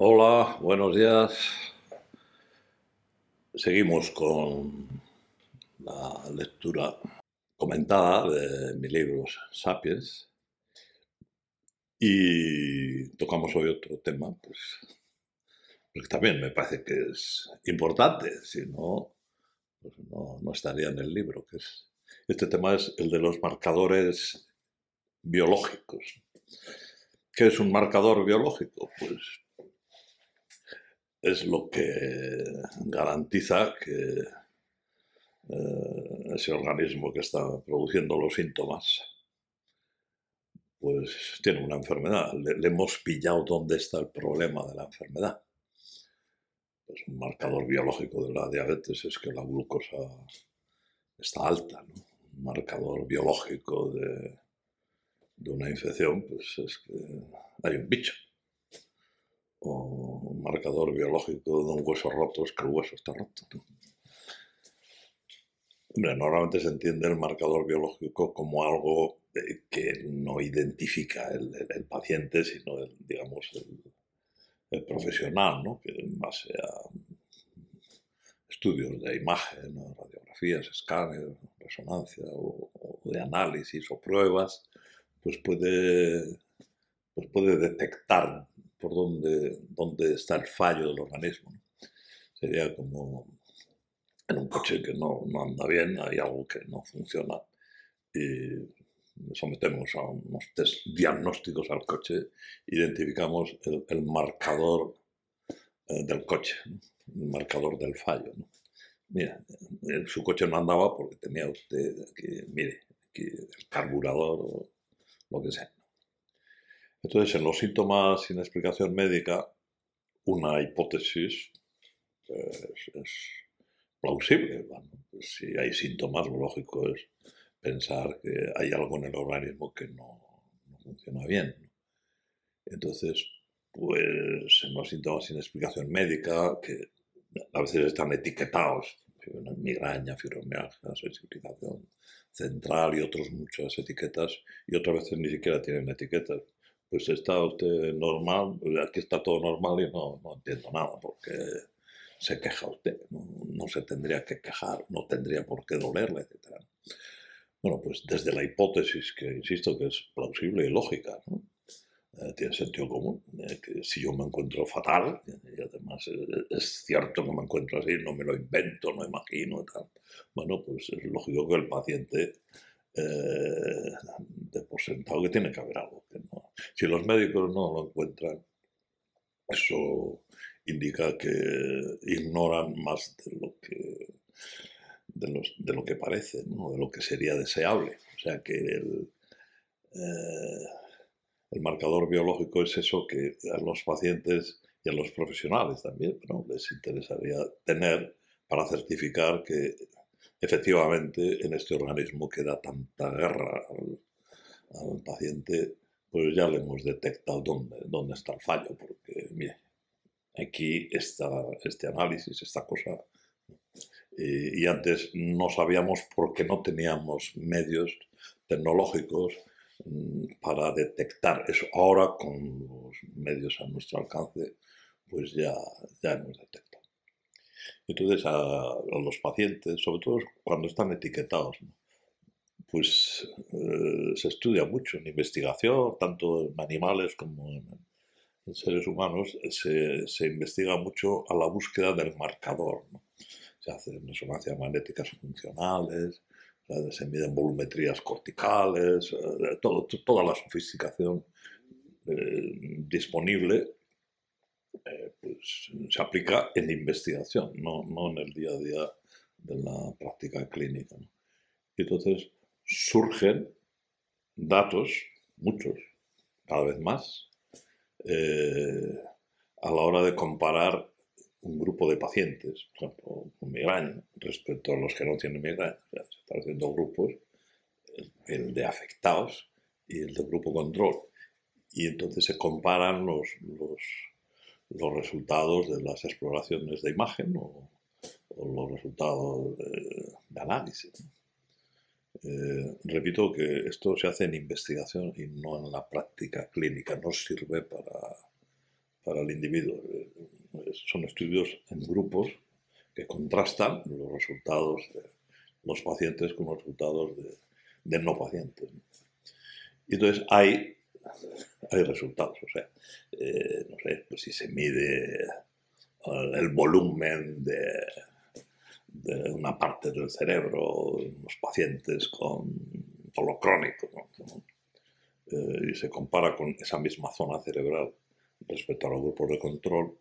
Hola, buenos días. Seguimos con la lectura comentada de mi libro Sapiens y tocamos hoy otro tema, pues, porque también me parece que es importante, si no, pues no, no estaría en el libro, que es, este tema es el de los marcadores biológicos. ¿Qué es un marcador biológico? Pues es lo que garantiza que eh, ese organismo que está produciendo los síntomas pues tiene una enfermedad. Le, hemos pillado dónde está el problema de la enfermedad. Pues un marcador biológico de la diabetes es que la glucosa está alta. Un marcador biológico de, de una infección pues es que hay un bicho marcador biológico de un hueso roto es que el hueso está roto. Hombre, normalmente se entiende el marcador biológico como algo eh, que no identifica el, paciente, sino el, digamos, el, profesional, ¿no? que en base a estudios de imagen, radiografías, escáner, resonancia o, de análisis o pruebas, pues puede, pues puede detectar por dónde, dónde está el fallo del organismo. Sería como en un coche que no, no, anda bien, hay algo que no funciona y sometemos a unos test diagnósticos al coche, identificamos el, marcador eh, del coche, el marcador del fallo. Mira, su coche no andaba porque tenía usted que, mire, el carburador o lo que sea. Entonces, en los síntomas sin explicación médica, una hipótesis pues, es plausible. Si hay síntomas, lo lógico es pensar que hay algo en el organismo que no, funciona bien. Entonces, pues en los síntomas sin explicación médica, que a veces están etiquetados, migraña, fibromialgia, sensibilización central y otras muchas etiquetas, y otras veces ni siquiera tienen etiquetas pues está usted normal, aquí está todo normal y no, no entiendo nada, porque se queja usted, no, se tendría que quejar, no tendría por qué dolerle, etc. Bueno, pues desde la hipótesis que insisto que es plausible y lógica, eh, tiene sentido común, eh, que si yo me encuentro fatal, y además es, cierto que me encuentro así, no me lo invento, no imagino, tal, bueno, pues es lógico que el paciente eh, de por sentado que tiene que haber algo. Que no. Si los médicos no lo encuentran, eso indica que ignoran más de lo que, de, lo que parece, ¿no? de lo que sería deseable. O sea que el, eh, el marcador biológico es eso que a los pacientes y a los profesionales también ¿no? les interesaría tener para certificar que efectivamente en este organismo que da tanta guerra al, paciente, pues ya le hemos detectado dónde, dónde está el fallo, porque mire, aquí está este análisis, esta cosa. Y, antes no sabíamos porque no teníamos medios tecnológicos mm, para detectar eso. Ahora con los medios a nuestro alcance, pues ya, ya hemos detectado. Entonces a, los pacientes, sobre todo cuando están etiquetados, pues eh, se estudia mucho en investigación, tanto en animales como en, seres humanos, se, investiga mucho a la búsqueda del marcador. Se hacen resonancias magnéticas funcionales, se miden volumetrías corticales, eh, todo, toda la sofisticación eh, disponible pues, se aplica en investigación, no, no, en el día a día de la práctica clínica. Y entonces surgen datos, muchos, cada vez más, eh, a la hora de comparar un grupo de pacientes, por ejemplo, con migraña, respecto a los que no tienen migraña. se están haciendo grupos, el de afectados y el de grupo control. Y entonces se comparan los, los los resultados de las exploraciones de imagen o, los resultados de, análisis. Eh, repito que esto se hace en investigación y no en la práctica clínica, no sirve para, para el individuo. Eh, son estudios en grupos que contrastan los resultados de los pacientes con los resultados de, no pacientes. Y entonces hay, hay resultados, o sea, eh, no sé, pues si se mide el volumen de, de una parte del cerebro en los pacientes con dolor crónico, eh, y se compara con esa misma zona cerebral respecto a los grupos de control,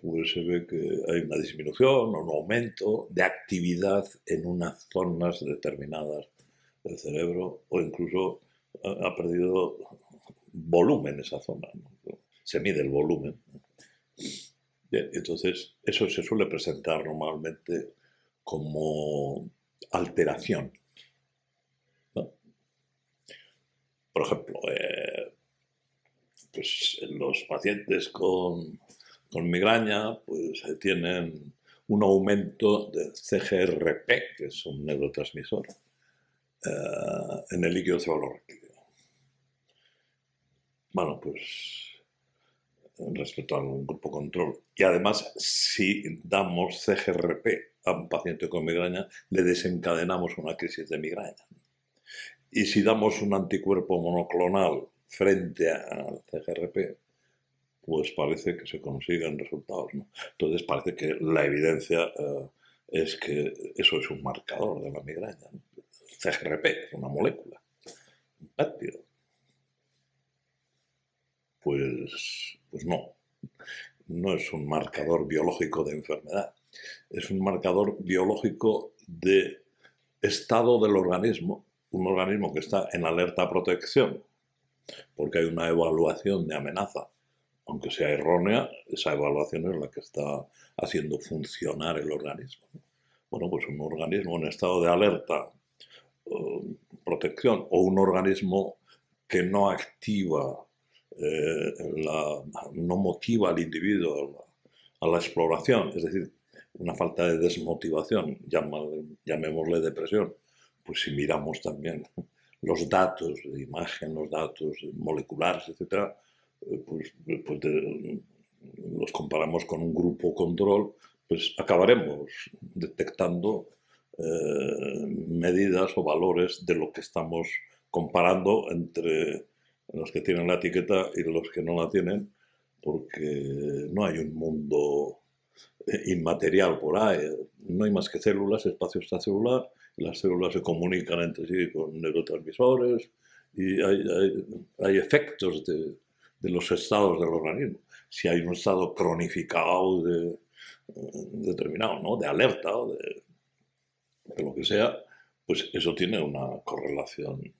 pues se ve que hay una disminución o un aumento de actividad en unas zonas determinadas del cerebro o incluso ha perdido volumen esa zona. Se mide el volumen. entonces, eso se suele presentar normalmente como alteración. Por ejemplo, eh, pues los pacientes con con migraña, pues eh, tienen un aumento del CGRP, que es un neurotransmisor, eh, en el líquido cefalorraquídeo. Bueno, pues respecto al grupo control. Y además, si damos CGRP a un paciente con migraña, le desencadenamos una crisis de migraña. Y si damos un anticuerpo monoclonal frente al CGRP, pues parece que se consiguen resultados. Entonces parece que la evidencia eh, es que eso es un marcador de la migraña. CGRP es una molécula, un péptido. Pues, pues no, no es un marcador biológico de enfermedad, es un marcador biológico de estado del organismo, un organismo que está en alerta protección, porque hay una evaluación de amenaza aunque sea errónea, esa evaluación es la que está haciendo funcionar el organismo. Bueno, pues un organismo en estado de alerta, protección, o un organismo que no activa, eh, no motiva al individuo a la, exploración, es decir, una falta de desmotivación, llamémosle depresión, pues si miramos también los datos de imagen, los datos moleculares, etcétera, eh, pues, pues los comparamos con un grupo control, pues acabaremos detectando eh, medidas o valores de lo que estamos comparando entre los que tienen la etiqueta y los que no la tienen, porque no hay un mundo eh, inmaterial por ahí. No hay más que células, espacio extracelular, las células se comunican entre sí con neurotransmisores y hay, hay efectos de, de los estados del organismo. Si hay un estado cronificado de, determinado, ¿no? de alerta o de, lo que sea, pues eso tiene una correlación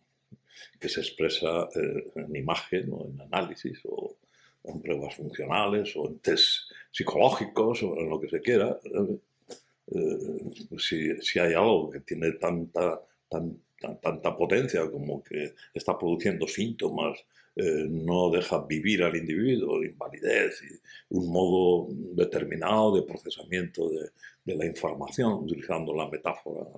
que se expresa eh, en imagen o en análisis o en pruebas funcionales o en test psicológicos o en lo que se quiera. Eh, si, si, hay algo que tiene tanta, tanta potencia como que está produciendo síntomas eh, no deja vivir al individuo, invalidez, y un modo determinado de procesamiento de, la información, utilizando la metáfora de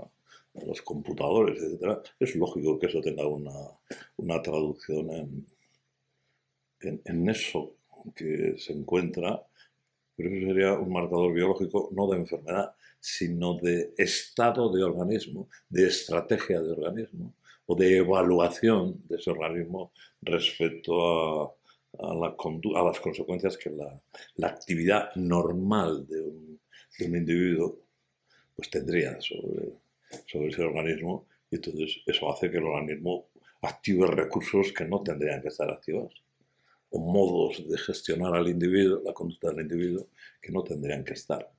los computadores, etc. Es lógico que eso tenga una, traducción en, en, eso que se encuentra, pero eso sería un marcador biológico no de enfermedad, sino de estado de organismo, de estrategia de organismo, o de evaluación de ese organismo respecto a, a, las consecuencias que la, actividad normal de un, individuo pues tendría sobre, sobre ese organismo y entonces eso hace que el organismo active recursos que no tendrían que estar activados o modos de gestionar al individuo, la conducta del individuo, que no tendrían que estar.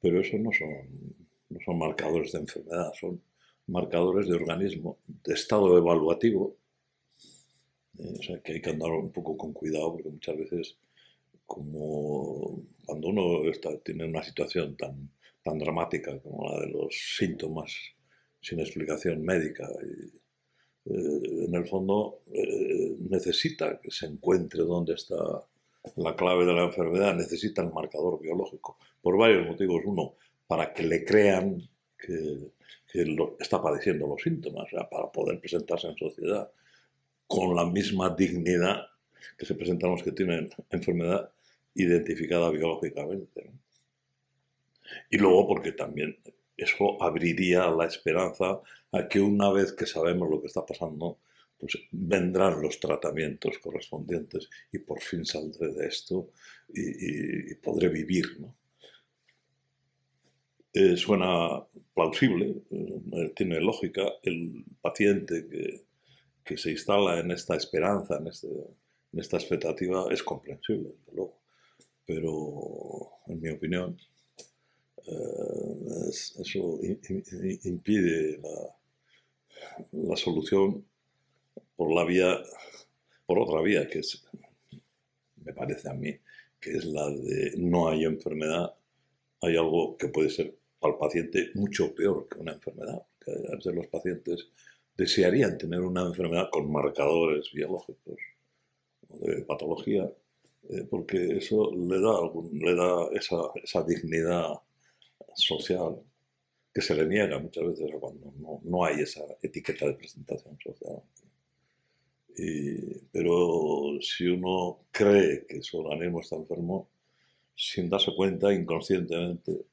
Pero eso no son, no son marcadores de enfermedad, son marcadores de organismo, de estado evaluativo. Eh, o sea que hay que andar un poco con cuidado porque muchas veces, como cuando uno está, tiene una situación tan, tan dramática como la de los síntomas sin explicación médica, y, eh, en el fondo eh, necesita que se encuentre dónde está la clave de la enfermedad, necesita el marcador biológico, por varios motivos. Uno, para que le crean que que está padeciendo los síntomas, para poder presentarse en sociedad con la misma dignidad que se presentan los que tienen enfermedad identificada biológicamente. Y luego porque también eso abriría la esperanza a que una vez que sabemos lo que está pasando, pues vendrán los tratamientos correspondientes y por fin saldré de esto y, podré vivir. ¿no? Eh, suena plausible, eh, tiene lógica, el paciente que, que, se instala en esta esperanza, en, este, en esta expectativa, es comprensible, desde luego. Pero, en mi opinión, eh, eso impide la, la, solución por la vía, por otra vía, que es, me parece a mí, que es la de no hay enfermedad, hay algo que puede ser para el paciente mucho peor que una enfermedad. Que a veces los pacientes desearían tener una enfermedad con marcadores biológicos de patología, eh, porque eso le da, le da esa, esa dignidad social que se le niega muchas veces cuando no, hay esa etiqueta de presentación social. pero si uno cree que su organismo está enfermo, sin darse cuenta, inconscientemente,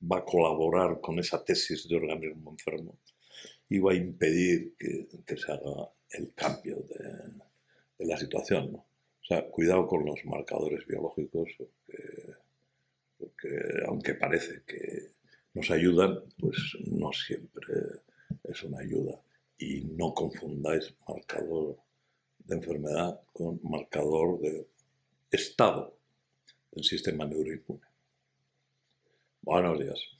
va a colaborar con esa tesis de organismo enfermo y va a impedir que, se haga el cambio de, la situación. O sea, cuidado con los marcadores biológicos, porque aunque parece que nos ayudan, pues no siempre es una ayuda. Y no confundáis marcador de enfermedad con marcador de estado del sistema neuroinmune. Buenos días.